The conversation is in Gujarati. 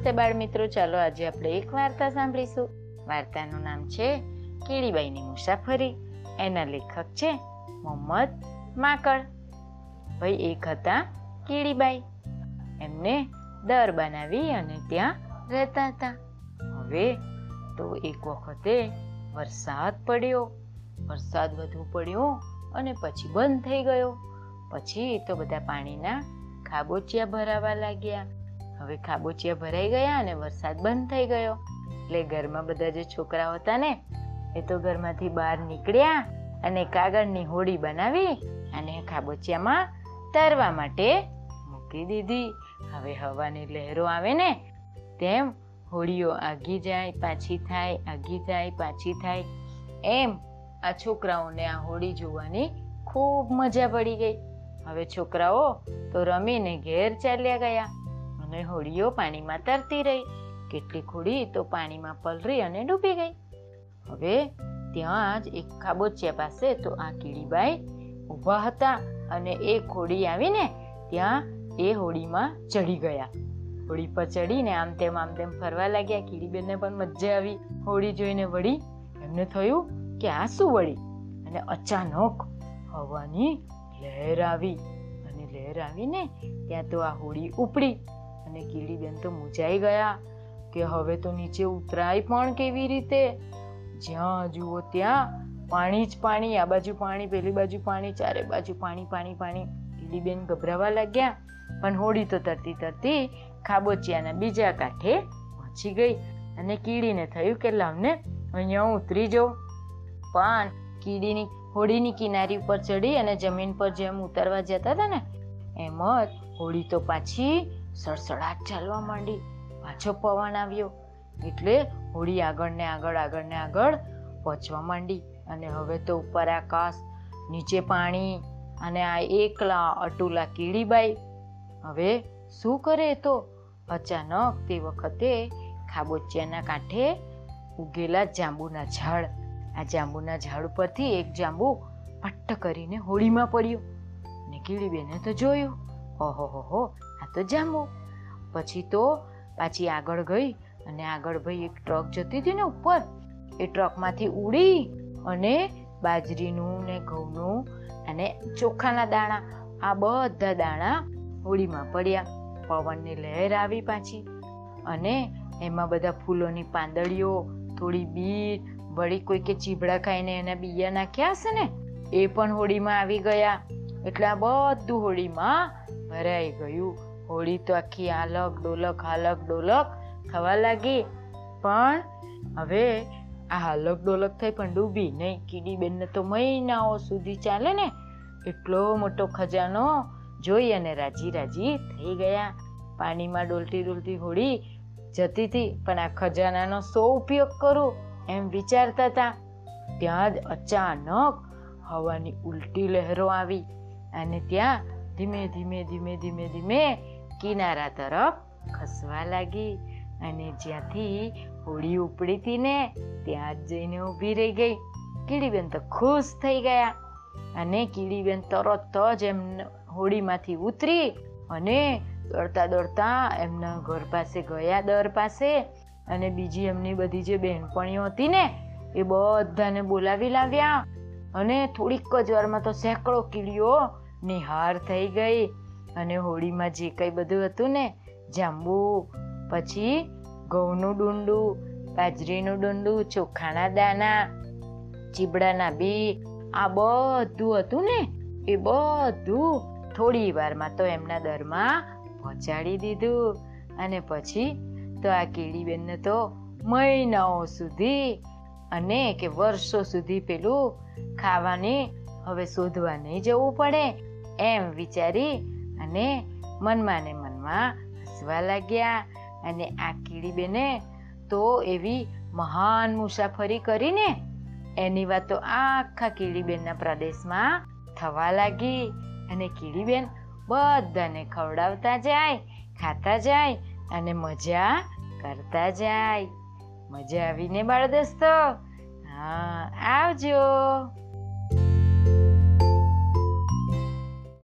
નમસ્તે બાળ મિત્રો, ચાલો આજે આપણે એક વાર્તા સાંભળીશું. વાર્તાનું નામ છે કીડીબાઈની મુસાફરી. એના લેખક છે મોહમ્મદ માકડ. ભાઈ એક હતા કીડીબાઈ એમને દર બનાવી અને ત્યાં રહેતા હતા. હવે તો એક વખતે વરસાદ પડ્યો. વરસાદ વધુ પડ્યો અને પછી બંધ થઈ ગયો. પછી તો બધા પાણીના ખાબોચિયા ભરાવા લાગ્યા. હવે ખાબોચિયા ભરાઈ ગયા અને વરસાદ બંધ થઈ ગયો. એટલે ઘરમાં બધા જે છોકરાઓ હતા ને, એ તો ઘરમાંથી બહાર નીકળ્યા અને કાગળની હોડી બનાવી અને ખાબોચિયામાં તરવા માટે મૂકી દીધી. હવે હવાની લહેરો આવે ને, તેમ હોડીઓ આગી જાય, પાછી થાય, આગી જાય, પાછી થાય. એમ આ છોકરાઓને આ હોડી જોવાની ખૂબ મજા પડી ગઈ. હવે છોકરાઓ તો રમીને ઘેર ચાલ્યા ગયા. અને હોડીઓ પાણીમાં તરતી રહી. કેટલીક હોડી તો પાણીમાં પલરી અને ડૂબી ગઈ. હવે ત્યાં જ એક ખાબોચિયા પાસે તો આ કીડીબાઈ ઊભા હતા અને એક હોડી આવીને ત્યાં એ હોડીમાં ચડી ગયા. હોડી પર ચડીને આમ તેમ આમ તેમ ફરવા લાગ્યા. કીડીબેનને પણ મજા આવી. હોડી જોઈને વળી એમને થયું કે આ શું વળી? અને અચાનક હવાની લહેર આવી. અને લહેર આવીને ત્યાં તો આ હોડી ઉપડી. તો મૂંઝાઈ ગયા કે હવે તો નીચે ઉતરાય પણ કેવી રીતે? જ્યાં જુઓ ત્યાં પાણી જ પાણી, આ બાજુ પાણી, પેલી બાજુ પાણી, ચારે બાજુ પાણી પાણી પાણી. કીડીબેન ગભરાવા લાગ્યા, પણ હોડી તો તરતી તરતી ખાબોચિયાના બીજા કાંઠે પહોંચી ગઈ અને કીડીને થયું કે લાવને અહીંયા ઉતરી જાઉં. પણ કીડીની હોડીની કિનારી ઉપર ચડી અને જમીન પર જેમ ઉતરવા જતા હતા ને, એમ જ હોડી તો પાછી સડસડાટ ચાલવા માંડી. પાછો પવન આવ્યો. એટલે હોડી આગળ ને આગળ આગળ ને આગળ પહોંચવા માંડી. અને હવે તો ઉપર આકાશ, નીચે પાણી અને આ એકલા અટુલા કીડીબાઈ. હવે શું કરે તો? અચાનક તે વખતે ખાબોચિયાના કાંઠે ઉગેલા જાંબુના ઝાડ. આ જાંબુના ઝાડ ઉપરથી એક જાંબુ પટ્ટ કરીને હોળીમાં પડ્યું. ને કીડીબેને તો જોયું. ઓહો આ તો જામો. પછી તો પાછી આગળ ગઈ અને આગળ ભાઈ એક ટ્રક જતી હતી ને ઉપર. એ ટ્રકમાંથી ઉડી અને બાજરીનું ને ઘઉંનું અને ચોખાના દાણા, આ બધા દાણા હોળીમાં પડ્યા. પવનની લહેર આવી પાછી અને એમાં બધા ફૂલોની પાંદડીઓ, થોડી બીર વળી કોઈ કે ચીબડા ખાઈને એના બીયા નાખ્યા હશે ને? એ પણ હોળીમાં આવી ગયા. એટલે આ બધું હોળીમાં ભરાઈ ગયું. હોળી તો આખી હાલક ડોલક હાલક ડોલક થવા લાગી. પણ હવે આ હાલક ડોલક થઈ પણ ડૂબી. નહીં, કીડીબેનને તો મહિનાઓ સુધી ચાલે ને. એટલો મોટો ખજાનો જોઈ અને રાજી રાજી થઈ ગયા. પાણીમાં ડોલતી ડોલતી હોળી જતી હતી, પણ આ ખજાનાનો સો ઉપયોગ કરું એમ વિચારતા હતા. ત્યાં જ અચાનક હવાની ઉલટી લહેરો આવી અને ત્યાં ધીમે ધીમે ધીમે ધીમે ધીમે કિનારા તરફ ખસવા લાગી અને જ્યાંથી હોડી ઉપડી હતી ને ત્યાં જ જઈને ઊભી રહી ગઈ. કીડીબેન તો ખુશ થઈ ગયા અને કીડીબેન તરત જ એમ હોડીમાંથી ઉતરી અને દોડતા દોડતા એમના ઘર પાસે ગયા દર પાસે અને બીજી એમની બધી જે બહેનપણીઓ હતી ને એ બધાને બોલાવી લાવ્યા અને થોડીક જ વારમાં તો સેંકડો કીડીઓ નિહાર થઈ ગઈ અને હોળીમાં જે કંઈ બધું હતું ને, જાંબુ, પછી ઘઉંનું ડુંડું, બાજરીનું ડુંડું, ચોખાના દાના, ચીબડાના બી, આ બધું હતું ને, એ બધું થોડી વારમાં તો એમના દરમાં પહોંચાડી દીધું. અને પછી તો આ કેળીબેનને તો મહિનાઓ સુધી અને કે વર્ષો સુધી પેલું ખાવાની હવે શોધવા નહીં જવું પડે. એમ વિચારી અને મનમાં ને મનમાં હસવા લાગ્યા. અને આ કીડીબેને તો એવી મહાન મુસાફરી કરીને એની વાતો આખા કીડીબેનના પ્રદેશમાં થવા લાગી. અને કીડીબેન બધાને ખવડાવતા જાય, ખાતા જાય અને મજા કરતા જાય. મજા આવીને બાળ દોસ્તો હા, આવજો.